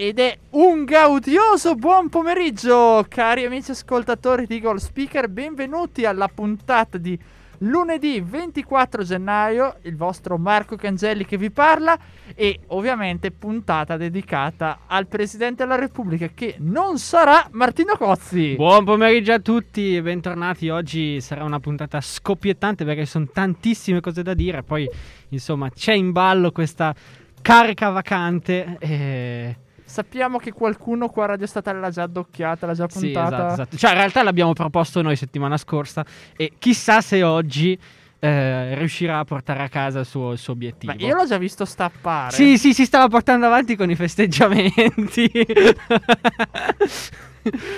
Ed è un gaudioso buon pomeriggio, cari amici ascoltatori di Goal Speaker. Benvenuti alla puntata di lunedì 24 gennaio. Il vostro Marco Cangelli che vi parla. E ovviamente puntata dedicata al Presidente della Repubblica, che non sarà Martino Cozzi. Buon pomeriggio a tutti e bentornati. Oggi sarà una puntata scoppiettante perché sono tantissime cose da dire. Poi, insomma, c'è in ballo questa carica vacante. E Sappiamo che qualcuno qua a Radio Statale l'ha già addocchiata, l'ha già Sì, puntata. esatto, esatto. Cioè, in realtà l'abbiamo proposto noi settimana scorsa e chissà se oggi eh, riuscirà a portare a casa il suo, il suo obiettivo. Ma io l'ho già visto stappare. Sì, sì, si stava portando avanti con i festeggiamenti.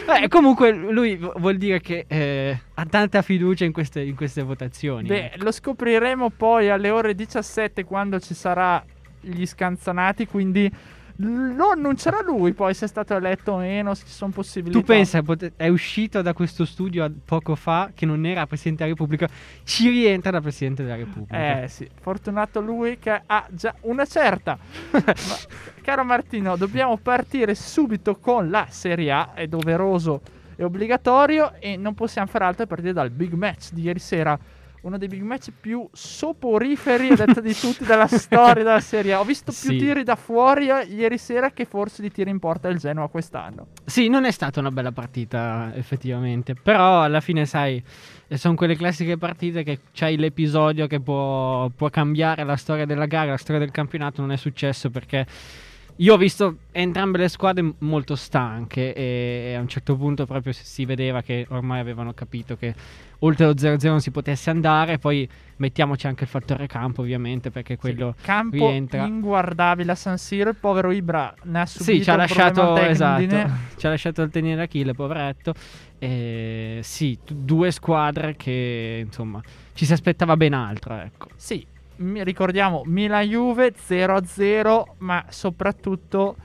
Beh, comunque lui vu- vuol dire che eh, ha tanta fiducia in queste, in queste votazioni. Beh, ecco. lo scopriremo poi alle ore 17 quando ci sarà gli scanzonati, quindi lo annuncerà lui poi se è stato eletto o meno, se ci sono possibilità. Tu pensa, è uscito da questo studio poco fa che non era Presidente della Repubblica, ci rientra da Presidente della Repubblica. Eh sì, fortunato lui che ha già una certa. Ma, caro Martino, dobbiamo partire subito con la Serie A, è doveroso e obbligatorio e non possiamo fare altro che partire dal big match di ieri sera. Uno dei big match più soporiferi a detta di tutti della storia della Serie. Ho visto più Sì. tiri da fuori eh, ieri sera che forse di tiri in porta del Genoa quest'anno. Sì, non è stata una bella partita effettivamente, però alla fine sai, sono quelle classiche partite che c'hai l'episodio che può, può cambiare la storia della gara, la storia del campionato, non è successo perché io ho visto entrambe le squadre molto stanche e a un certo punto proprio si- vedeva che ormai avevano capito che oltre lo 0-0 non si potesse andare, poi mettiamoci anche il fattore campo ovviamente perché quello... Sì, campo rientra. inguardabile a San Siro. Il povero Ibra ne ha subito Sì, ci ha lasciato, esatto, ci ha lasciato il tenere Achille, poveretto. E sì, t- due squadre che insomma ci si aspettava ben altro, ecco. Sì, ricordiamo Milan-Juve 0-0, ma soprattutto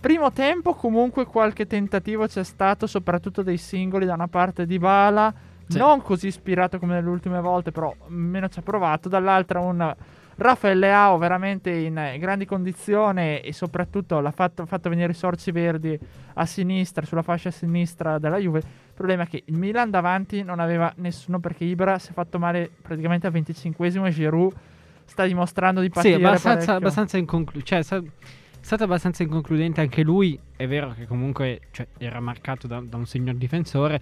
primo tempo comunque qualche tentativo c'è stato, soprattutto dei singoli da una parte di Bala, Sì. non così ispirato come nelle ultime volte, però meno ci ha provato, dall'altra un Rafael Leao veramente in grandi condizioni e soprattutto l'ha fatto, fatto venire i sorci verdi a sinistra, sulla fascia sinistra della Juve. Il problema è che il Milan davanti non aveva nessuno perché Ibra si è fatto male praticamente al 25esimo e Giroud sta dimostrando di Sì, patire abbastanza, abbastanza inconclu- cioè, sa- è stato abbastanza inconcludente anche lui. È vero che comunque cioè, era marcato da, da un signor difensore.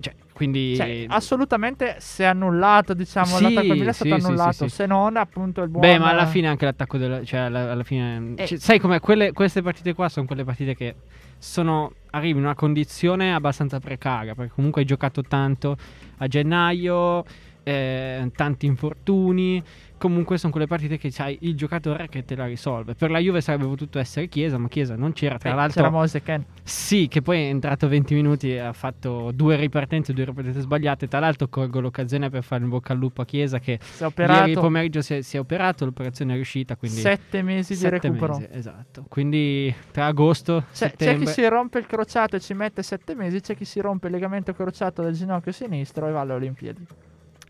Cioè, quindi Cioè, assolutamente si è annullato, diciamo, Sì, l'attacco al Milan è stato sì, sì, annullato, sì, sì. se non appunto il buon Beh, ma alla fine anche l'attacco della. Cioè, alla, alla fine. Eh. cioè, sai com'è? Quelle, queste partite qua sono quelle partite che sono. Arrivi in una condizione abbastanza precaria. Perché comunque hai giocato tanto a gennaio. eh, tanti infortuni. Comunque sono quelle partite che c'hai il giocatore che te la risolve. Per la Juve sarebbe potuto essere Chiesa, ma Chiesa non c'era. Tra Eh, l'altro, c'era Moise Ken. sì, che poi è entrato 20 minuti e ha fatto due ripartenze, due ripartenze sbagliate. Tra l'altro, colgo l'occasione per fare in bocca al lupo a Chiesa che Ieri pomeriggio si è, si è operato, l'operazione è riuscita, quindi sette mesi di sette recupero. mesi, esatto. Quindi tra agosto, C'è, c'è chi si rompe il crociato e ci mette sette mesi, c'è chi si rompe il legamento crociato del ginocchio sinistro e va alle Olimpiadi.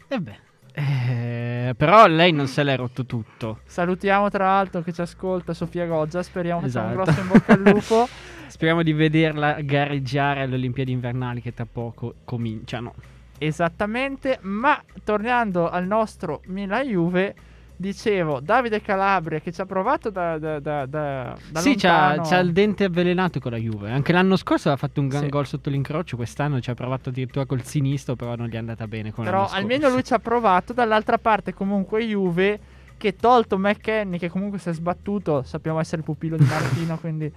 beh, eh, però lei non se l'è rotto tutto. Salutiamo tra l'altro che ci ascolta Sofia Goggia, speriamo che sia un Esatto. grosso in bocca al lupo. Speriamo di vederla gareggiare alle Olimpiadi invernali che tra poco cominciano. Esattamente, ma tornando al nostro Milan-Juve, dicevo, Davide Calabria che ci ha provato da, da, da, da, sì, c'ha, c'ha il dente avvelenato con la Juve. Anche l'anno scorso aveva fatto un gran Sì. gol sotto l'incrocio. Quest'anno ci ha provato addirittura col sinistro, però non gli è andata bene. Con Però almeno lui ci ha provato. Dall'altra parte, comunque, Juve che tolto McKenny, che comunque si è sbattuto. Sappiamo essere il pupillo di Martino, quindi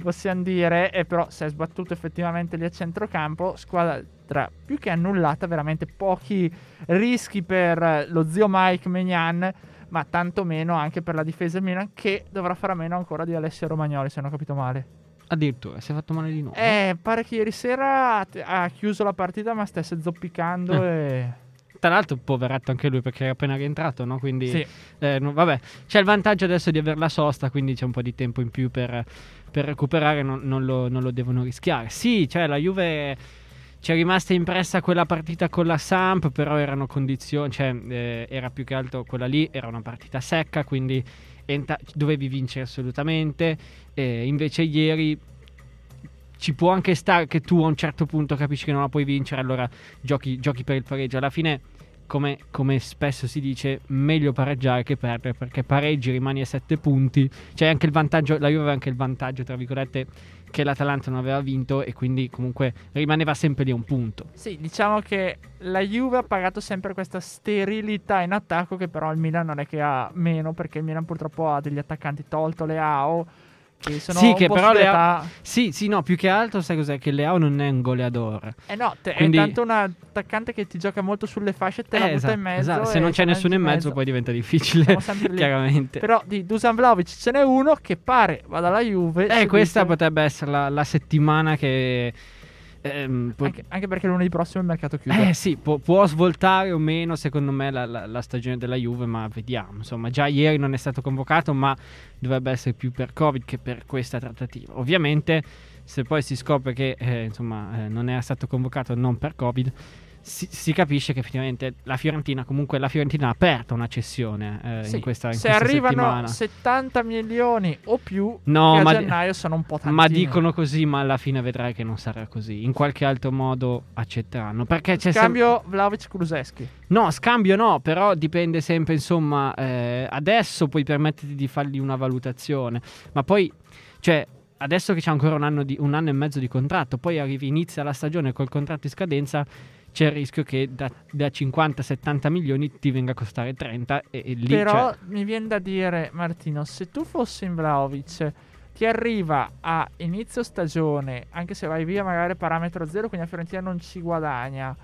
possiamo dire. E però si è sbattuto effettivamente lì a centrocampo. Squadra più che annullata, veramente pochi rischi per lo zio Mike Megnan. Ma tanto meno anche per la difesa Milan, che dovrà fare a meno ancora di Alessio Romagnoli, se non ho capito male. Addirittura, si è fatto male di nuovo. Eh, pare che ieri sera ha- chiuso la partita ma stesse zoppicando e... Tra l'altro, poveretto anche lui perché era appena rientrato, no? Quindi, Sì. eh, no, vabbè, c'è il vantaggio adesso di avere la sosta, quindi c'è un po' di tempo in più per, per recuperare, non, non lo, non lo devono rischiare. Sì, cioè la Juve ci è rimasta impressa quella partita con la Samp, però erano condizioni, cioè eh, era più che altro quella lì, era una partita secca, quindi enta- dovevi vincere assolutamente. E invece ieri ci può anche stare che tu a un certo punto capisci che non la puoi vincere, allora giochi, giochi per il pareggio. Alla fine, come, come spesso si dice, meglio pareggiare che perdere, perché pareggi rimani a 7 punti. C'è anche il vantaggio, la Juve aveva anche il vantaggio, tra virgolette, che l'Atalanta non aveva vinto e quindi comunque rimaneva sempre lì un punto. Sì, diciamo che la Juve ha pagato sempre questa sterilità in attacco che però il Milan non è che ha meno perché il Milan purtroppo ha degli attaccanti tolto Leao che sono Sì, che però sull'età. Sì, sì, no, più che altro sai cos'è? Che Leao non è un goleador. Eh no, te- Quindi- è tanto un attaccante che ti gioca molto sulle fasce e te la Eh, butta esatto, in mezzo. esatto. Se non c'è la nessuno in metti mezzo, poi diventa difficile, chiaramente. Però di Dusan Vlaovic ce n'è uno che pare vada alla Juve. Eh, questa dice- potrebbe essere la, la settimana che... ehm, po- anche, anche perché lunedì prossimo il mercato chiude. Eh sì, può, può svoltare o meno secondo me la, la- la stagione della Juve, ma vediamo. Insomma, già ieri non è stato convocato, ma dovrebbe essere più per Covid che per questa trattativa. Ovviamente, se poi si scopre che eh, insomma, eh, non è stato convocato non per Covid, si, si capisce che effettivamente la Fiorentina, comunque la Fiorentina ha aperto una cessione eh, Sì, in questa, in se questa arrivano settimana. 70 milioni o più, No, a ma- gennaio sono un po' tantini. Ma dicono così, ma alla fine vedrai che non sarà così. In qualche altro modo accetteranno. Perché c'è. Scambio Vlaovic Kuluseschi. No, scambio no, però dipende sempre, insomma, eh, adesso puoi permetterti di fargli una valutazione, ma poi, cioè, adesso che c'è ancora un anno, di- un anno e mezzo di contratto, poi arrivi, inizia la stagione col contratto in scadenza, c'è il rischio che da, da 50-70 milioni ti venga a costare 30 e, e lì... Però cioè, mi viene da dire, Martino, se tu fossi in Vlaovic, ti arriva a inizio stagione, anche se vai via magari parametro zero, quindi la Fiorentina non ci guadagna.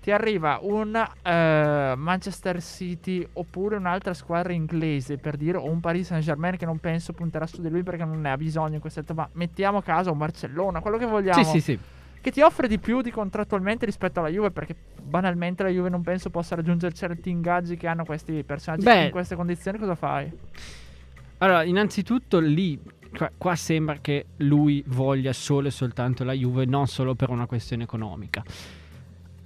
Ti arriva un eh, Manchester City oppure un'altra squadra inglese per dire, o un Paris Saint Germain che non penso punterà su di lui perché non ne ha bisogno in questa età, ma mettiamo a caso un Barcellona, quello che vogliamo. sì, sì, sì. Che ti offre di più di contrattualmente rispetto alla Juve perché banalmente la Juve non penso possa raggiungere certi ingaggi che hanno questi personaggi Beh. in queste condizioni cosa fai? Allora, innanzitutto lì, qua, qua sembra che lui voglia solo e soltanto la Juve, non solo per una questione economica.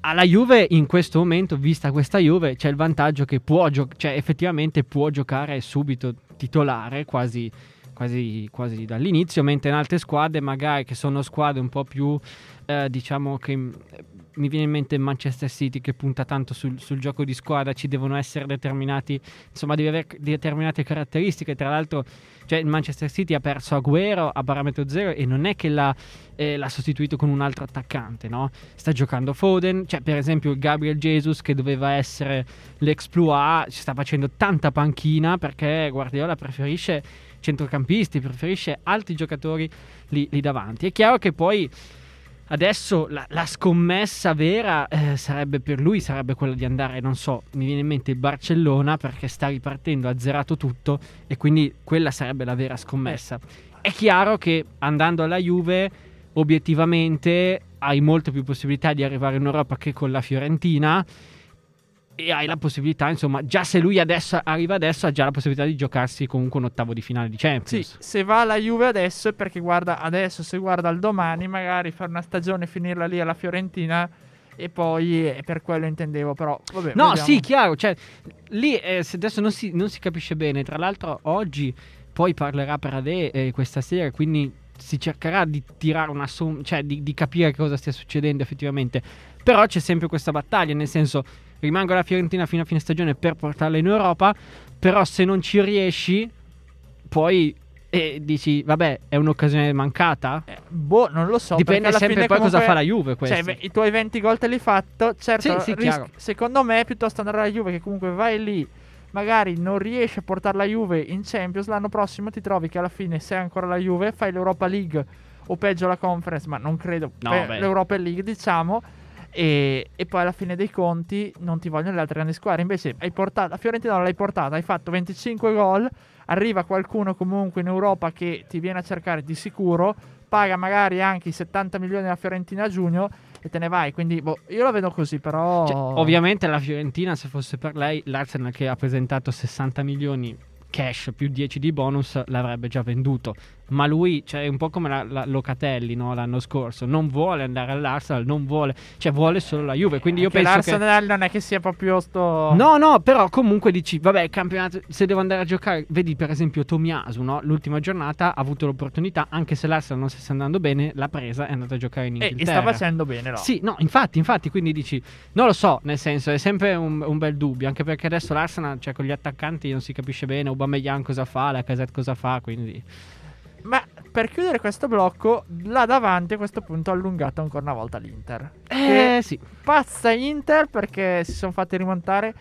Alla Juve in questo momento, vista questa Juve, c'è il vantaggio che può gio- cioè effettivamente può giocare subito titolare, quasi, quasi, quasi dall'inizio, mentre in altre squadre, magari che sono squadre un po' più, eh, diciamo che mm, mi viene in mente Manchester City che punta tanto sul, sul gioco di squadra, ci devono essere determinati, insomma, devi avere determinate caratteristiche. Tra l'altro, cioè, il Manchester City ha perso Agüero a parametro zero e non è che l'ha, eh, l'ha sostituito con un altro attaccante, no? Sta giocando Foden, cioè, per esempio, Gabriel Jesus che doveva essere l'exploit, ci sta facendo tanta panchina perché Guardiola preferisce centrocampisti, preferisce altri giocatori lì, lì davanti. È chiaro che poi adesso la, la scommessa vera eh, sarebbe per lui sarebbe quella di andare, non so, mi viene in mente il Barcellona perché sta ripartendo, ha zerato tutto e quindi quella sarebbe la vera scommessa. È chiaro che andando alla Juve obiettivamente hai molte più possibilità di arrivare in Europa che con la Fiorentina e hai la possibilità, insomma, già se lui adesso arriva adesso ha già la possibilità di giocarsi comunque un ottavo di finale di Sì, Champions. se va alla Juve adesso è perché guarda adesso, se guarda al domani magari fare una stagione finirla lì alla Fiorentina e poi è per quello intendevo però vabbè, No, vediamo. sì, chiaro, cioè lì eh, adesso non si, non si capisce bene, tra l'altro oggi poi parlerà per Ade eh, questa sera, quindi si cercherà di tirare una somma, cioè di, di capire cosa stia succedendo effettivamente, però c'è sempre questa battaglia, nel senso rimango alla Fiorentina fino a fine stagione per portarla in Europa, però se non ci riesci poi eh, dici vabbè è un'occasione mancata? Eh, boh, non lo so. Dipende alla sempre fine poi cosa comunque- fa la Juve questo. Cioè, i tuoi 20 gol te li hai fatto. Certo, Sì, sì, ris- secondo me, piuttosto andare alla Juve, che comunque vai lì, magari non riesci a portare la Juve in Champions, l'anno prossimo ti trovi che alla fine sei ancora la Juve, fai l'Europa League o peggio la Conference, ma non credo, No, pe- l'Europa League diciamo. E, e poi alla fine dei conti non ti vogliono le altre grandi squadre. Invece hai portato, a Fiorentina l'hai portata, hai fatto 25 gol. Arriva qualcuno comunque in Europa che ti viene a cercare di sicuro. paga magari anche i 70 milioni della Fiorentina a giugno e te ne vai. Quindi boh, io la vedo così, però. Cioè, ovviamente la Fiorentina, se fosse per lei, l'Arsenal che ha presentato 60 milioni cash più 10 di bonus l'avrebbe già venduto. Ma lui, cioè, è un po' come la, la Locatelli no? l'anno scorso, non vuole andare all'Arsenal, non vuole, cioè vuole solo la Juve. Quindi io penso l'Arsenal che... non è che sia proprio sto. No, no, però comunque dici, vabbè, il campionato, se devo andare a giocare, vedi per esempio Tomiasu, no? l'ultima giornata ha avuto l'opportunità, anche se l'Arsenal non si sta andando bene, l'ha presa e è andato a giocare in E, Inghilterra. e sta facendo bene, no? Sì, no, infatti, infatti, quindi dici, non lo so, nel senso, è sempre un, un bel dubbio, anche perché adesso l'Arsenal, cioè con gli attaccanti non si capisce bene, Aubameyang cosa fa, la Casette cosa fa, quindi... Ma per chiudere questo blocco, là davanti a questo punto ha allungato ancora una volta l'Inter. Eh sì, pazza Inter perché si sono fatti rimontare.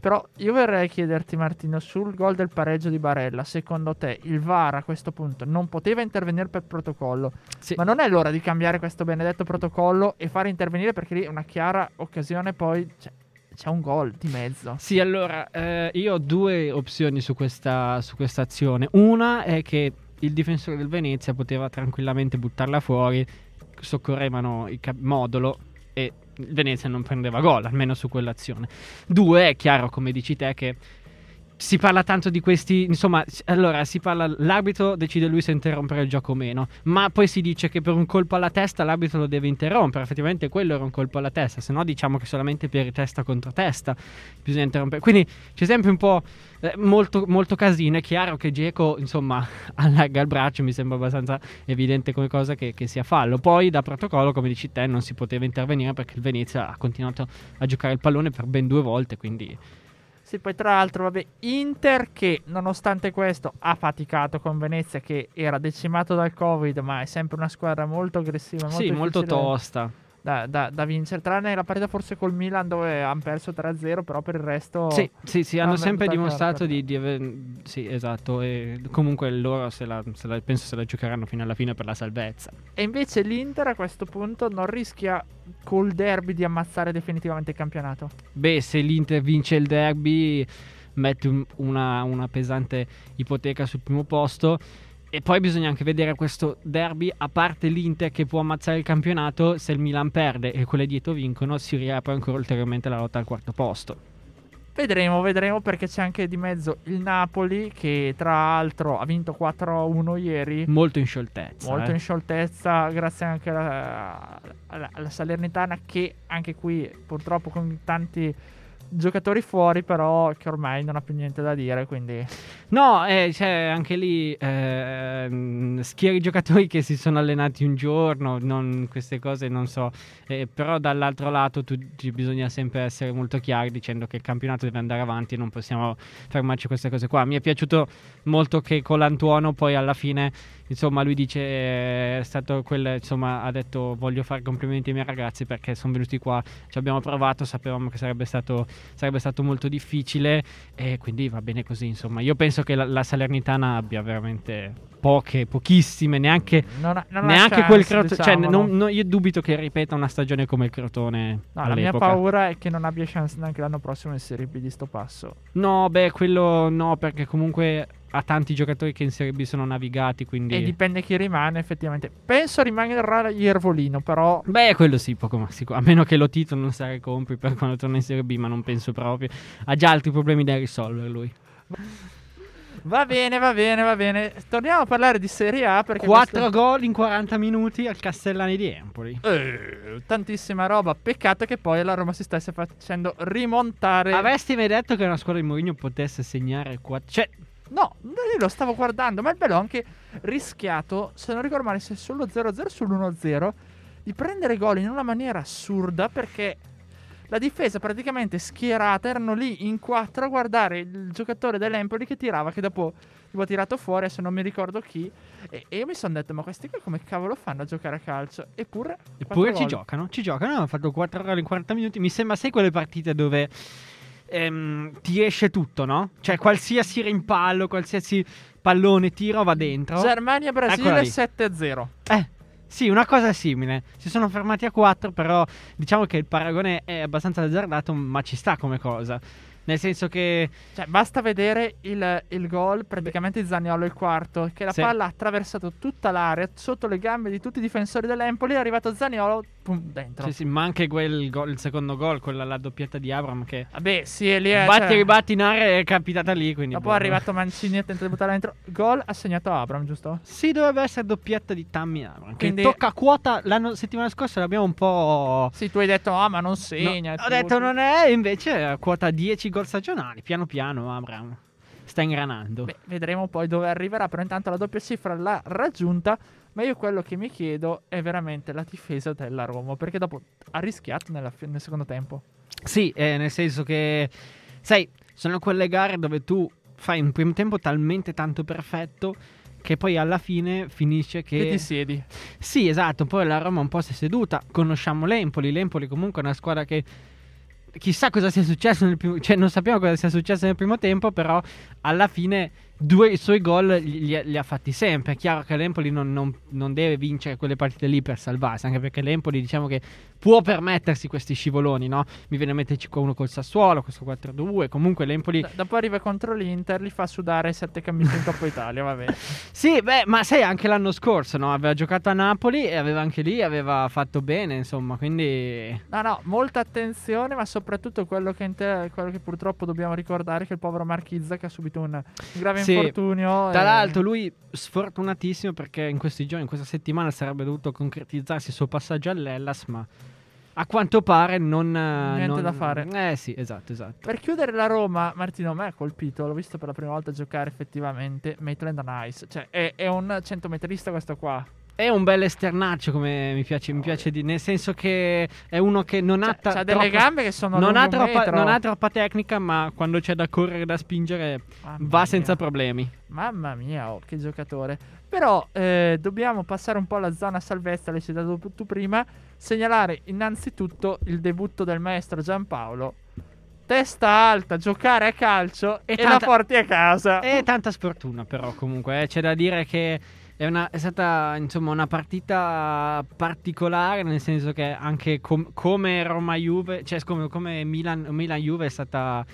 Però io vorrei chiederti, Martino, sul gol del pareggio di Barella, secondo te il VAR a questo punto non poteva intervenire per protocollo? sì. Ma non è l'ora di cambiare questo benedetto protocollo e fare intervenire perché lì è una chiara occasione, poi cioè, c'è un gol di mezzo. Sì, allora, eh, io ho due opzioni su questa, su questa azione. Una è che il difensore del Venezia poteva tranquillamente buttarla fuori, soccorrevano il cap- modulo e il Venezia non prendeva gol, almeno su quell'azione. Due, è chiaro, come dici te, che si parla tanto di questi, insomma, allora si parla, l'arbitro decide lui se interrompere il gioco o meno, ma poi si dice che per un colpo alla testa l'arbitro lo deve interrompere, effettivamente quello era un colpo alla testa, se no diciamo che solamente per testa contro testa bisogna interrompere. Quindi c'è sempre un po' eh, molto, molto casino, è chiaro che Geco, insomma, allarga il braccio, mi sembra abbastanza evidente come cosa che, che sia fallo. Poi da protocollo, come dici te, non si poteva intervenire perché il Venezia ha continuato a giocare il pallone per ben due volte, quindi... Sì, poi tra l'altro, vabbè, Inter che nonostante questo ha faticato con Venezia che era decimato dal Covid, ma è sempre una squadra molto aggressiva, molto sì, molto tosta. Da, da- da vincere, tranne la partita forse col Milan dove hanno perso 3-0, però per il resto... Sì, sì, sì, hanno sempre dimostrato di, di aver... Sì, esatto, e comunque loro se la, se la- penso se la giocheranno fino alla fine per la salvezza. E invece l'Inter a questo punto non rischia col derby di ammazzare definitivamente il campionato. Beh, se l'Inter vince il derby mette un- una, una pesante ipoteca sul primo posto. E poi bisogna anche vedere questo derby, a parte l'Inter che può ammazzare il campionato, se il Milan perde e quelle dietro vincono, si riapre ancora ulteriormente la lotta al quarto posto. Vedremo, vedremo perché c'è anche di mezzo il Napoli che tra l'altro ha vinto 4-1 ieri. Molto in scioltezza. Molto eh. in scioltezza, grazie anche alla, alla- alla Salernitana che anche qui purtroppo con tanti giocatori fuori però che ormai non ha più niente da dire, quindi No, eh, cioè, anche lì ehm, schieri giocatori che si sono allenati un giorno, non- queste cose non so, Eh, però dall'altro lato tu, bisogna sempre essere molto chiari dicendo che il campionato deve andare avanti non possiamo fermarci queste cose qua. Mi è piaciuto molto che Colantuono poi alla fine, insomma, lui dice eh, è stato quel, insomma, ha detto voglio fare complimenti ai miei ragazzi perché sono venuti qua, ci abbiamo provato, sapevamo che sarebbe stato, sarebbe stato molto difficile e quindi va bene così, insomma. Io penso che la, la Salernitana abbia veramente poche, pochissime, neanche, non ha, non neanche chance, quel Crotone. Cioè, diciamolo. non- non- io dubito che ripeta una stagione come il Crotone No, la mia paura è che non abbia chance neanche l'anno prossimo in Serie B di sto passo. No, beh, quello no, perché comunque ha tanti giocatori che in Serie B sono navigati, quindi... E dipende chi rimane effettivamente. Penso rimarrà Iervolino, però Beh, quello sì, poco ma sicuro. A meno che lo Tito non ne compri per quando torna in Serie B, ma non penso proprio. Ha già altri problemi da risolvere lui. va bene, va bene, va bene. Torniamo a parlare di Serie A perché 4 questo- gol in 40 minuti al Castellani di Empoli. Eh, tantissima roba. Peccato che poi la Roma si stesse facendo rimontare. Avresti mai detto che una squadra di Mourinho potesse segnare 4... Cioè, No, io lo stavo guardando, ma il bello anche rischiato, se non ricordo male, se sullo 0-0 sull'1-0, di prendere gol in una maniera assurda perché la difesa praticamente schierata, erano lì in quattro a guardare il giocatore dell'Empoli che tirava, che dopo tipo, ha tirato fuori, adesso non mi ricordo chi, e, e io mi sono detto, ma questi qui come cavolo fanno a giocare a calcio? Eppure... Eppure ci gol. giocano, ci giocano. Hanno fatto 4 gol in 40 minuti. Mi sembra, sai, quelle partite dove ehm, ti esce tutto, no? Cioè, qualsiasi rimpallo, qualsiasi pallone tiro va dentro. Germania-Brasile Eccola lì. 7-0. Eh, sì, una cosa simile. Si sono fermati a 4, però diciamo che il paragone è abbastanza azzardato, ma ci sta come cosa. Nel senso che Cioè, basta vedere il, il gol praticamente di Zaniolo il quarto, che la Sì. palla ha attraversato tutta l'area, sotto le gambe di tutti i difensori dell'Empoli, è arrivato Zaniolo, pum, dentro. sì, sì, ma anche quel gol- il secondo gol, quella la doppietta di Abram che Vabbè, sì, lì è... batti e cioè, ribatti in area è capitata lì, quindi Dopo boh. è arrivato Mancini e tenta di buttarla dentro. Gol assegnato a Abram, giusto? Sì, dovrebbe essere doppietta di Tammy Abram, Quindi- che tocca quota l'anno settimana scorsa l'abbiamo un po' Sì, tu hai detto, ah, ma non No, segna. ho tu- detto non è, invece a quota 10 gol stagionali. Piano piano Abram sta ingranando. Beh, vedremo poi dove arriverà, però intanto la doppia cifra l'ha raggiunta. Ma io quello che mi chiedo è veramente la difesa della Roma, perché dopo ha rischiato nella nel secondo tempo. Sì, eh, nel senso che, sai, sono quelle gare dove tu fai un primo tempo talmente tanto perfetto che poi alla fine finisce Che che... ti siedi. Sì, esatto, poi la Roma un po' si è seduta. Conosciamo l'Empoli, l'Empoli comunque è una squadra che... Chissà cosa sia successo nel primo... Cioè, non sappiamo cosa sia successo nel primo tempo, però alla fine due i suoi gol li, li ha fatti sempre. È chiaro che l'Empoli non, non- non deve vincere quelle partite lì per salvarsi, anche perché l'Empoli diciamo che può permettersi questi scivoloni, no? Mi viene a metterci uno col Sassuolo, questo 4-2, comunque l'Empoli... D- dopo arriva contro l'Inter, li fa sudare sette camicie in Coppa Italia, vabbè. Sì, beh, ma sai, anche l'anno scorso, no? Aveva giocato a Napoli e aveva anche lì, aveva fatto bene, insomma, quindi... No, no, molta attenzione, ma soprattutto quello che, inte- quello che purtroppo dobbiamo ricordare è che il povero Marchizza che ha subito un grave Sì. infortunio. Tra e- l'altro, lui sfortunatissimo perché in questi giorni, in questa settimana, sarebbe dovuto concretizzarsi il suo passaggio all'Ellas, ma a quanto pare non. Niente non- da fare. Eh sì, esatto, esatto. Per chiudere la Roma, Martino, a me ha colpito, l'ho visto per la prima volta giocare effettivamente Maitland Nice. Cioè, è, è un centometrista questo qua. È un bel esternaccio, come mi piace, mi piace di, nel senso che è uno che non ha, Cioè, ta- c'ha delle troppa- gambe che sono non ha, troppa, non ha troppa tecnica, ma quando c'è da correre e da spingere Mamma va mia. senza problemi. Mamma mia, oh, che giocatore. Però eh, dobbiamo passare un po' alla zona salvezza, l'hai citato tu- prima. Segnalare innanzitutto il debutto del maestro Giampaolo. Testa alta, giocare a calcio e, E la tanta- porti a casa. È tanta sfortuna, però, comunque. eh. C'è da dire che è, una- è stata insomma una partita particolare, nel senso che anche com- come Roma-Juve, cioè come, come Milan- Milan-Juve è stata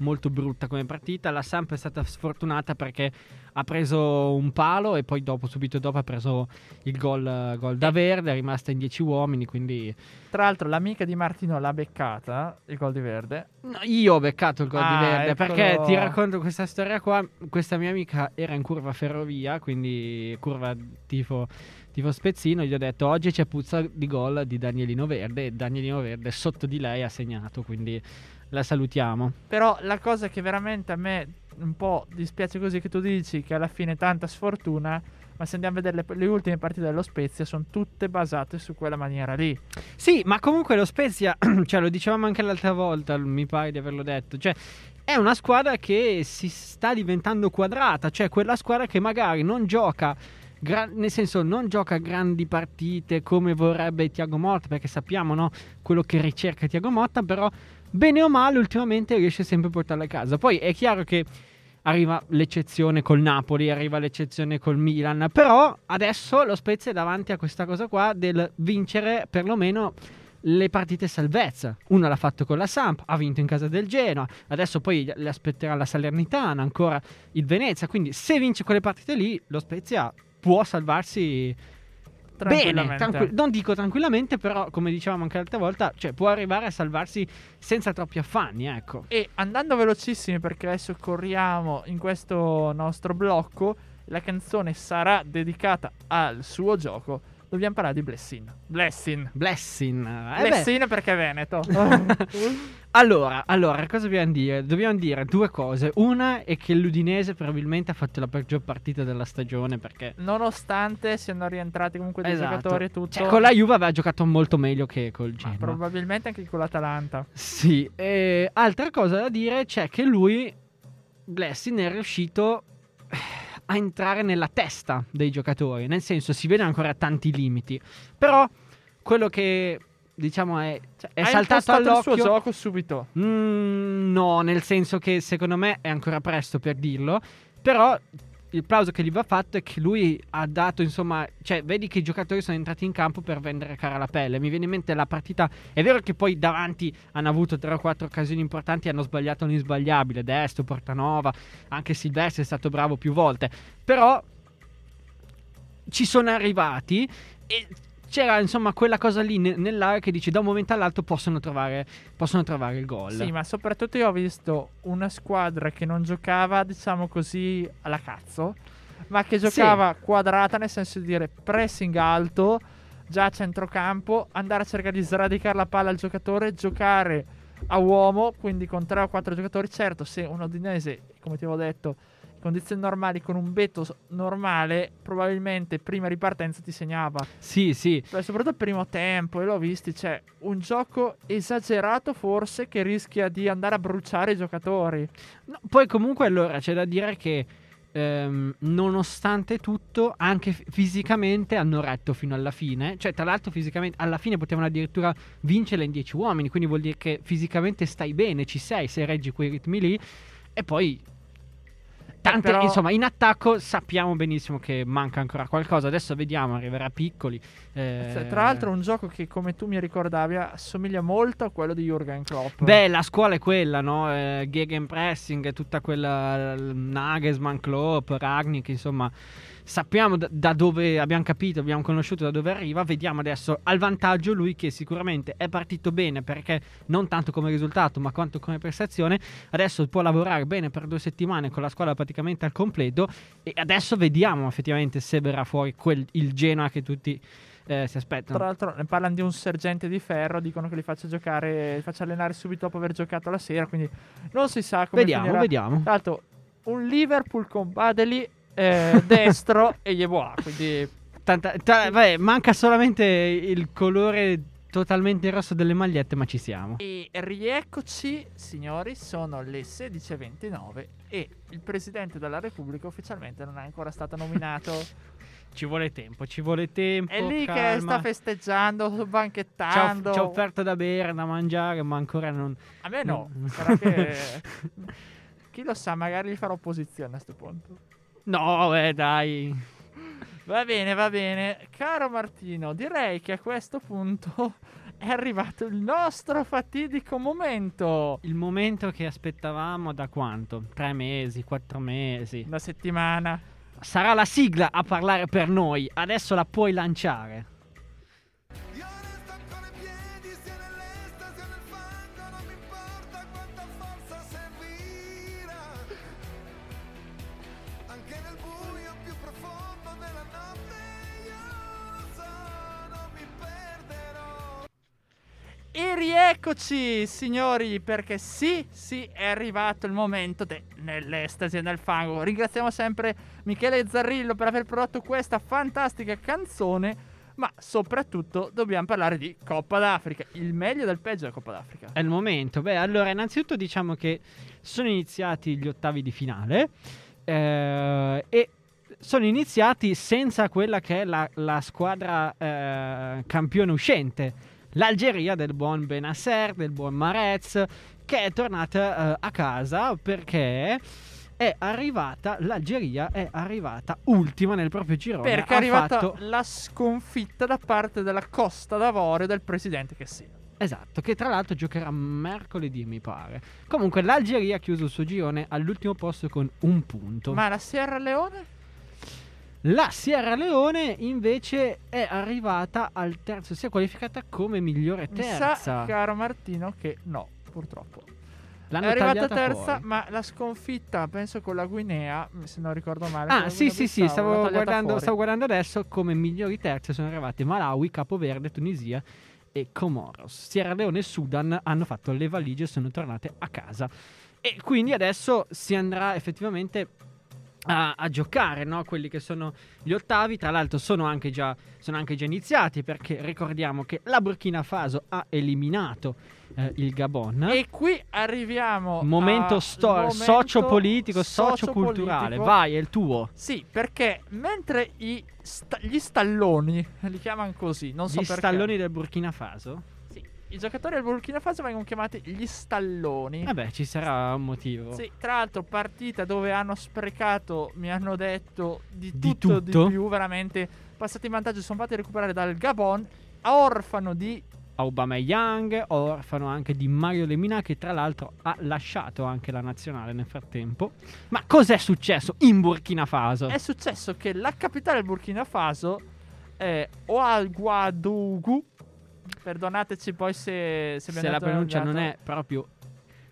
molto brutta come partita. La Samp è stata sfortunata perché ha preso un palo e poi dopo, subito dopo, ha preso il gol, gol da Verde, è rimasta in 10 uomini, quindi... Tra l'altro, l'amica di Martino l'ha beccata, il gol di Verde. No, io ho beccato il gol Ah, di Verde eccolo. perché ti racconto questa storia qua. Questa mia amica era in curva ferrovia, quindi curva tifo, tifo spezzino. Gli ho detto oggi c'è puzza di gol di Danielino Verde e Danielino Verde sotto di lei ha segnato, quindi la salutiamo. Però la cosa che veramente a me un po' dispiace così che tu dici che alla fine tanta sfortuna, ma se andiamo a vedere le, le ultime partite dello Spezia sono tutte basate su quella maniera lì. Sì, ma comunque lo Spezia, cioè lo dicevamo anche l'altra volta, mi pare di averlo detto, cioè è una squadra che si sta diventando quadrata, cioè quella squadra che magari non gioca, gra- nel senso non gioca grandi partite come vorrebbe Tiago Motta, perché sappiamo no, quello che ricerca Tiago Motta, però bene o male ultimamente riesce sempre a portarla a casa. Poi è chiaro che arriva l'eccezione col Napoli, arriva l'eccezione col Milan, però adesso lo Spezia è davanti a questa cosa qua del vincere perlomeno le partite salvezza. Uno l'ha fatto con la Samp, ha vinto in casa del Genoa, adesso poi le aspetterà la Salernitana, ancora il Venezia, quindi se vince quelle partite lì lo Spezia può salvarsi bene, tranqui- non dico tranquillamente, però come dicevamo anche l'altra volta, cioè può arrivare a salvarsi senza troppi affanni, ecco. E andando velocissimi perché adesso corriamo in questo nostro blocco, la canzone sarà dedicata al suo gioco. Dobbiamo parlare di Blessin. Blessin. Blessing. Eh beh. Blessin perché è Veneto. Allora, allora, cosa dobbiamo dire? Dobbiamo dire due cose. Una è che l'Udinese probabilmente ha fatto la peggior partita della stagione perché Nonostante siano rientrati comunque dei Esatto. giocatori e tutto. Cioè, con la Juve aveva giocato molto meglio che col ma Genoa. probabilmente anche con l'Atalanta. Sì, e altra cosa da dire c'è che lui, Blessing, è riuscito a entrare nella testa dei giocatori, nel senso si vede ancora tanti limiti, però quello che diciamo è, cioè, è saltato impostato il all'occhio suo gioco subito. Mm, no, nel senso che secondo me è ancora presto per dirlo, però il plauso che gli va fatto è che lui ha dato, insomma, cioè, vedi che i giocatori sono entrati in campo per vendere cara la pelle. Mi viene in mente la partita. È vero che poi davanti hanno avuto 3 o 4 occasioni importanti hanno sbagliato l'insbagliabile. Destro, Portanova, anche Silvestri è stato bravo più volte. Però ci sono arrivati e c'era insomma quella cosa lì ne- nell'area che dice da un momento all'altro possono trovare, possono trovare il gol. Sì, ma soprattutto io ho visto una squadra che non giocava, diciamo così, alla cazzo, ma che giocava quadrata, nel senso di dire pressing alto, già a centrocampo, andare a cercare di sradicare la palla al giocatore, giocare a uomo, quindi con 3 o 4 giocatori. Certo, se un Udinese, come ti avevo detto, condizioni normali, con un betto normale, probabilmente prima ripartenza ti segnava. Sì, sì. Beh, soprattutto il primo tempo, e l'ho visti, c'è un gioco esagerato forse che rischia di andare a bruciare i giocatori. No, poi comunque allora c'è da dire che ehm, nonostante tutto anche f- fisicamente hanno retto fino alla fine. Cioè tra l'altro fisicamente alla fine potevano addirittura vincere in 10 uomini, quindi vuol dire che fisicamente stai bene, ci sei, se reggi quei ritmi lì. E poi... Tante, però- insomma, in attacco sappiamo benissimo che manca ancora qualcosa. Adesso vediamo, arriverà Piccoli. eh, tra l'altro un gioco che come tu mi ricordavi assomiglia molto a quello di Jürgen Klopp. Beh, la scuola è quella, no? Eh, Gegenpressing, tutta quella Nagelsmann, Klopp, Ragnick, insomma, sappiamo da, da dove abbiamo capito, abbiamo conosciuto da dove arriva, vediamo adesso al vantaggio lui che sicuramente è partito bene perché non tanto come risultato, ma quanto come prestazione, adesso può lavorare bene per due settimane con la squadra praticamente al completo e adesso vediamo effettivamente se verrà fuori quel, il Genoa che tutti eh, si aspettano. Tra l'altro ne parlano di un sergente di ferro, dicono che li faccia giocare, li faccia allenare subito dopo aver giocato la sera, quindi non si sa come Vediamo, finirà. vediamo. Tra l'altro un Liverpool con Badeli eh, destro e Yeboah, quindi Tanta- ta- vabbè, manca solamente il colore totalmente rosso delle magliette, ma ci siamo. E rieccoci, signori, sono le 16.29 e il Presidente della Repubblica ufficialmente non è ancora stato nominato. Ci vuole tempo, ci vuole tempo. è lì che calma. sta festeggiando, banchettando. ci ha offerto da bere, da mangiare, ma ancora non. A me no, No. sarà che... Chi lo sa, magari gli farò opposizione a questo punto. No, eh, dai. Va bene, va bene. Caro Martino, direi che a questo punto è arrivato il nostro fatidico momento. Il momento che aspettavamo da quanto? Tre mesi, quattro mesi. Una settimana. Sarà la sigla a parlare per noi. Adesso la puoi lanciare. E rieccoci, signori, perché sì, sì, è arrivato il momento de- nell'estasi e nel fango. Ringraziamo sempre Michele Zarrillo per aver prodotto questa fantastica canzone. Ma soprattutto dobbiamo parlare di Coppa d'Africa. Il meglio del peggio della Coppa d'Africa. È il momento. Beh, allora, innanzitutto diciamo che sono iniziati gli ottavi di finale eh, e sono iniziati senza quella che è la, la squadra eh, campione uscente, l'Algeria del buon Benasser, del buon Marez, che è tornata eh, a casa perché è arrivata, l'Algeria è arrivata ultima nel proprio girone. Perché è Ha arrivata fatto- la sconfitta da parte della Costa d'Avorio del presidente che sia. Esatto, che tra l'altro giocherà mercoledì, mi pare. Comunque, l'Algeria ha chiuso il suo girone all'ultimo posto con un punto. Ma la Sierra Leone? La Sierra Leone invece è arrivata al terzo, si è qualificata come migliore Mi terza. sa, caro Martino, che no, purtroppo. L'hanno è arrivata terza, fuori. ma la sconfitta, penso con la Guinea, se non ricordo male. Ah, sì, sì, sì, stavo guardando, stavo guardando adesso come migliori terze sono arrivate Malawi, Capoverde, Tunisia e Comoros. Sierra Leone e Sudan hanno fatto le valigie e sono tornate a casa. E quindi adesso si andrà effettivamente a, a giocare, no? Quelli che sono gli ottavi. Tra l'altro sono anche, già, sono anche già iniziati perché ricordiamo che la Burkina Faso ha eliminato eh, il Gabon. E qui arriviamo Momento a- sto- momento sociopolitico, socioculturale. Vai, è il tuo. Sì, perché mentre i sta- gli stalloni, li chiamano così, non so Gli perché. stalloni del Burkina Faso? I giocatori del Burkina Faso vengono chiamati gli stalloni. Vabbè, ci sarà un motivo. Sì, tra l'altro partita dove hanno sprecato, mi hanno detto, di Di tutto, tutto? di più, veramente. Passati in vantaggio, sono fatti recuperare dal Gabon, orfano di... Aubameyang, orfano anche di Mario Lemina che tra l'altro ha lasciato anche la nazionale nel frattempo. Ma cos'è successo in Burkina Faso? È successo che la capitale del Burkina Faso è Ouagadougou, perdonateci poi se, se, Se la pronuncia non è proprio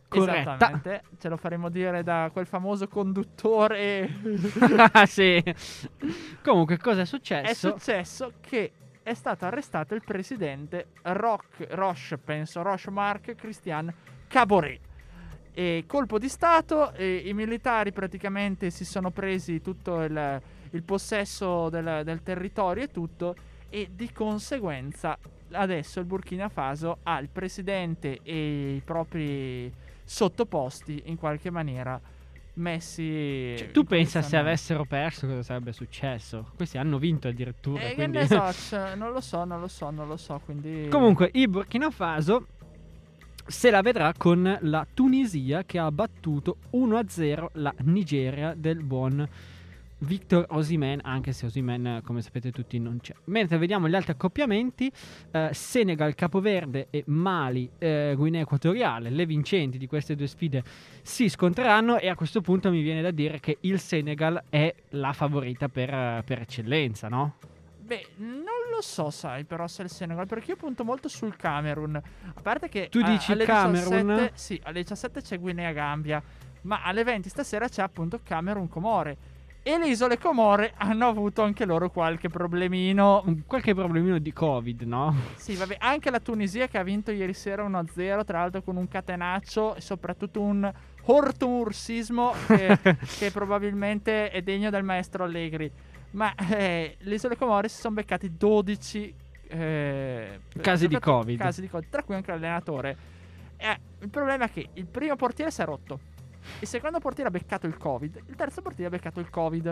corretta. Esattamente, ce lo faremo dire da quel famoso conduttore sì. Comunque cosa è È successo? successo che è stato arrestato il presidente Roch, Roche, penso, Roche Marc Christian Caboret. E colpo di Stato, e i militari praticamente si sono presi tutto il, il possesso del, del territorio e tutto, e di conseguenza adesso il Burkina Faso ha il presidente e i propri sottoposti in qualche maniera messi. Cioè, tu pensa se avessero perso cosa sarebbe successo? Questi hanno vinto addirittura. Eh, quindi... so, non lo so, non lo so, non lo so. Quindi. Comunque, il Burkina Faso se la vedrà con la Tunisia che ha battuto 1-0 la Nigeria del buon Victor Osimen, anche se Osimen, come sapete tutti, non c'è. Mentre vediamo gli altri accoppiamenti, eh, Senegal, Capoverde e Mali, eh, Guinea Equatoriale, le vincenti di queste due sfide si scontreranno e a questo punto mi viene da dire che il Senegal è la favorita per, eh, per eccellenza, no? Beh, non lo so, sai, però se il Senegal, perché io punto molto sul Camerun. A parte che Tu a- dici alle Camerun? 17, sì, alle 17 c'è Guinea Gambia, ma alle 20 stasera c'è appunto Camerun Comore. E le isole Comore hanno avuto anche loro qualche problemino. Qualche problemino di Covid, no? Sì, vabbè, anche la Tunisia che ha vinto ieri sera 1-0, tra l'altro con un catenaccio e soprattutto un hortomursismo che, che probabilmente è degno del maestro Allegri. Ma eh, le isole Comore si sono beccati 12 eh, Casi di Covid. casi di Covid, tra cui anche l'allenatore. Eh, il problema è che il primo portiere si è rotto, il secondo portiere ha beccato il Covid, il terzo portiere ha beccato il Covid.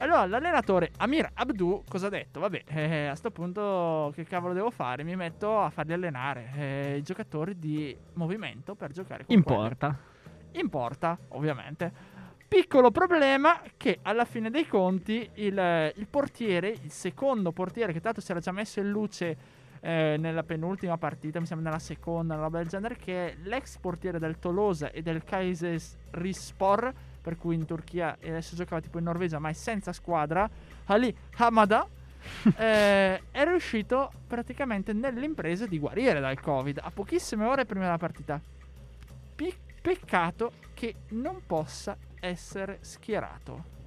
E allora l'allenatore Amir Abdu cosa ha detto? Vabbè, eh, a sto punto che cavolo devo fare? Mi metto a farli allenare eh, i giocatori di movimento per giocare con In quelli. porta. In porta, ovviamente. Piccolo problema che alla fine dei conti il, il portiere, il secondo portiere che tanto si era già messo in luce eh, nella penultima partita, mi sembra nella seconda, una roba del genere, che è l'ex portiere del Tolosa e del Kayserispor, per cui in Turchia e adesso giocava tipo in Norvegia, ma è senza squadra, Ali Hamada. eh, è riuscito praticamente nell'impresa di guarire dal Covid a pochissime ore prima della partita. Pi- peccato che non possa essere schierato.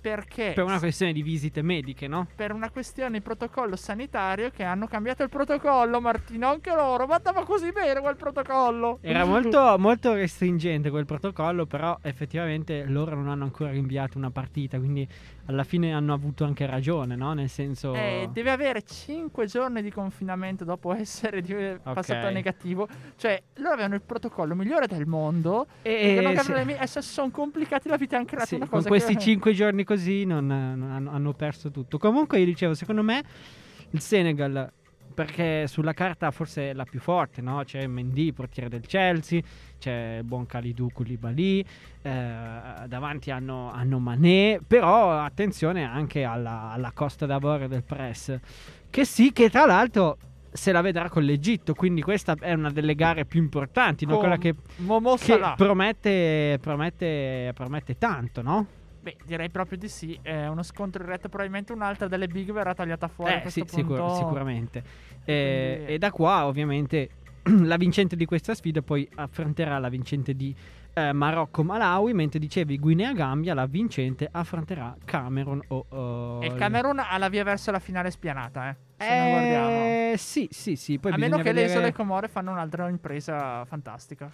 Perché Per una questione di visite mediche, no? per una questione di protocollo sanitario che hanno cambiato il protocollo, Martino, anche loro, ma andava così bene quel protocollo. Era molto, molto restringente quel protocollo, però effettivamente loro non hanno ancora rinviato una partita, quindi alla fine hanno avuto anche ragione, no? Nel senso... Eh, deve avere 5 giorni di confinamento dopo essere di- passato negativo. Cioè, loro avevano il protocollo migliore del mondo. E- E non problemi, adesso si sono complicati la vita e hanno creato Sì, una con cosa questi che... 5 giorni così non, non hanno perso tutto. Comunque, io dicevo, secondo me il Senegal, perché sulla carta forse è la più forte, no? C'è Mendy, portiere del Chelsea, c'è il buon Kalidou Koulibaly, eh, davanti hanno, hanno Mané, però attenzione anche alla, alla Costa d'Avorio del press, che sì, che tra l'altro se la vedrà con l'Egitto, quindi questa è una delle gare più importanti, no? Quella che, che promette, promette, promette tanto, no? Beh, direi proprio di sì. È uno scontro diretto. Probabilmente un'altra delle big verrà tagliata fuori. Eh, sì, sicur- sicuramente. Eh, Quindi- E da qua, ovviamente, la vincente di questa sfida poi affronterà la vincente di eh, Marocco-Malawi, mentre dicevi Guinea-Gambia, la vincente affronterà Camerun o... o- E il Camerun ha la via verso la finale spianata, eh. Se. Eh, sì, sì, sì. Poi a meno che le vedere- isole Comore fanno un'altra impresa fantastica.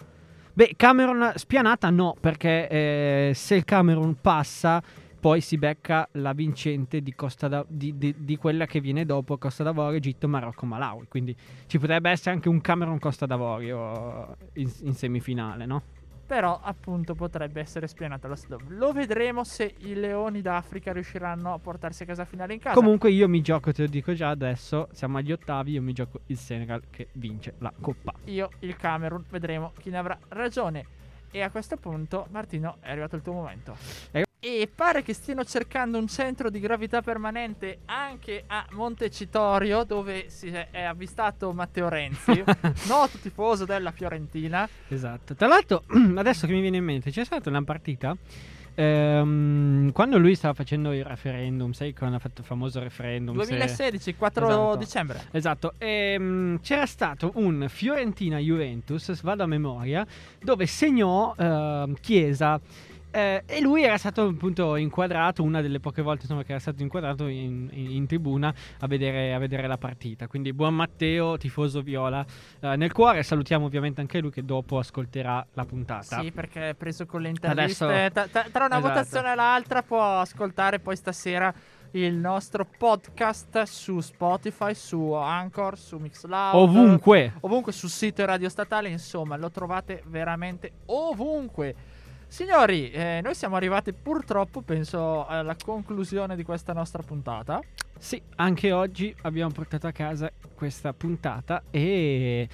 Beh, Camerun spianata no, perché eh, se il Camerun passa, poi si becca la vincente di, Costa d'A- di, di- di quella che viene dopo Costa d'Avorio, Egitto, Marocco, Malawi. Quindi ci potrebbe essere anche un Camerun-Costa d'Avorio in, in semifinale, no? Però, appunto, potrebbe essere spianata lo stop. Lo vedremo se i leoni d'Africa riusciranno a portarsi a casa finale in casa. Comunque io mi gioco, te lo dico già adesso, siamo agli ottavi, io mi gioco il Senegal che vince la Coppa. io il Camerun, vedremo chi ne avrà ragione. E a questo punto, Martino, è arrivato il tuo momento. Eh. E pare che stiano cercando un centro di gravità permanente anche a Montecitorio, dove si è avvistato Matteo Renzi, noto tifoso della Fiorentina. Esatto. Tra l'altro, adesso che mi viene in mente, c'è stata una partita. ehm, quando lui stava facendo il referendum, sai quando ha fatto il famoso referendum? se- 2016, 4 Esatto. dicembre. Esatto, ehm, c'era stato un Fiorentina-Juventus, vado a memoria, dove segnò ehm, Chiesa. Eh, e lui era stato appunto inquadrato una delle poche volte insomma, che era stato inquadrato in, in- in tribuna a vedere, a vedere la partita. Quindi buon Matteo, tifoso viola eh, nel cuore. Salutiamo ovviamente anche lui che dopo ascolterà la puntata. Sì, perché è preso con le interviste. Adesso- Ta- ta- tra una Esatto. votazione e l'altra può ascoltare poi stasera il nostro podcast su Spotify, su Anchor, su Mixloud. Ovunque. Ovunque sul sito Radio Statale, insomma, lo trovate veramente ovunque. Signori, eh, noi siamo arrivati purtroppo, penso, alla conclusione di questa nostra puntata. Sì, anche oggi abbiamo portato a casa questa puntata e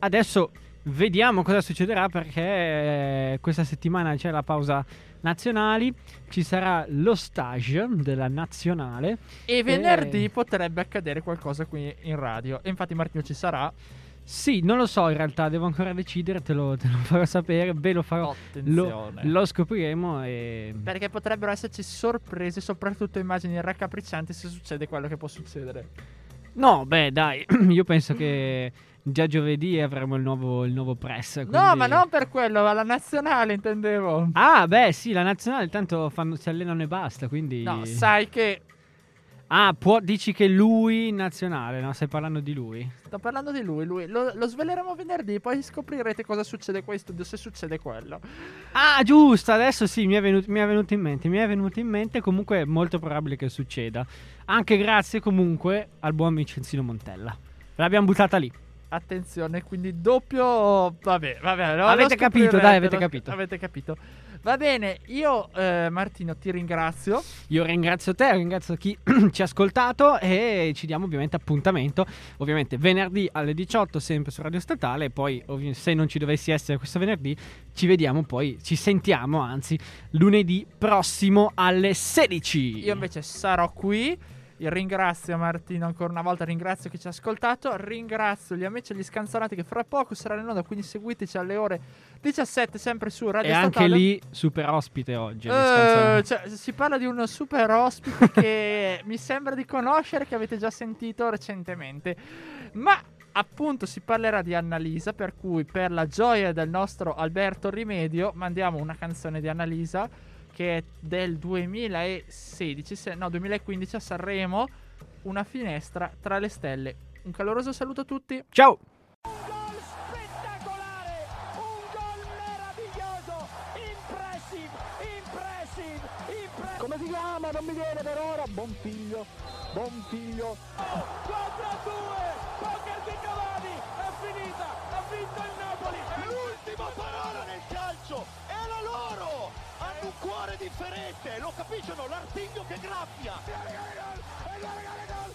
adesso vediamo cosa succederà perché eh, questa settimana c'è la pausa nazionali, ci sarà lo stage della nazionale. E venerdì potrebbe accadere qualcosa qui in radio. E infatti Martino ci sarà. Sì, non lo so in realtà, devo ancora decidere, te lo, te lo farò sapere, ve lo farò, lo, Attenzione. lo scopriremo e... Perché potrebbero esserci sorprese, soprattutto immagini raccapriccianti se succede quello che può succedere. No, beh dai, io penso che già giovedì avremo il nuovo, il nuovo press. No, quindi- ma non per quello, alla nazionale intendevo. Ah, beh, sì, la nazionale tanto fanno- si allenano e basta, quindi... No, sai che Ah, può, dici che lui nazionale, no? Stai parlando di lui. sto parlando di lui, lui lo, lo sveleremo venerdì, poi scoprirete cosa succede qua in studio se succede quello. Ah, giusto, adesso sì, mi è, venuto, mi è venuto in mente, mi è venuto in mente, comunque è molto probabile che succeda. Anche grazie comunque al buon Vincenzino Montella. L'abbiamo buttata lì. Attenzione, quindi doppio. Vabbè, vabbè. Avete capito, dai, avete capito. Avete capito. Va bene, io, eh, Martino, ti ringrazio. Io ringrazio te, ringrazio chi ci ha ascoltato e ci diamo ovviamente appuntamento, ovviamente venerdì alle 18 sempre su Radio Statale e poi ovvi- se non ci dovessi essere questo venerdì ci vediamo poi, ci sentiamo anzi lunedì prossimo alle 16. Io invece sarò qui. Io ringrazio Martino ancora una volta, ringrazio chi ci ha ascoltato, ringrazio gli amici e gli scanzonati che fra poco saranno in onda, quindi seguiteci alle ore 17 sempre su Radio e anche Statale. lì super ospite oggi. distanza- cioè, si parla di un super ospite che mi sembra di conoscere, che avete già sentito recentemente. Ma appunto si parlerà di Annalisa, per cui per la gioia del nostro Alberto Rimedio mandiamo una canzone di Annalisa che è del 2016, se- no 2015 a Sanremo, una finestra tra le stelle. Un caloroso saluto a tutti. Ciao! Un gol spettacolare, un gol meraviglioso, impressive, impressive, impressive. Come si chiama? Non mi viene per ora. Buon figlio. Buon figlio. 4 a 2, poker di Cavani, è finita, ha vinto il Napoli. L'ultima parola nel calcio differente, lo capiscono, l'artiglio che graffia. E la regala gol!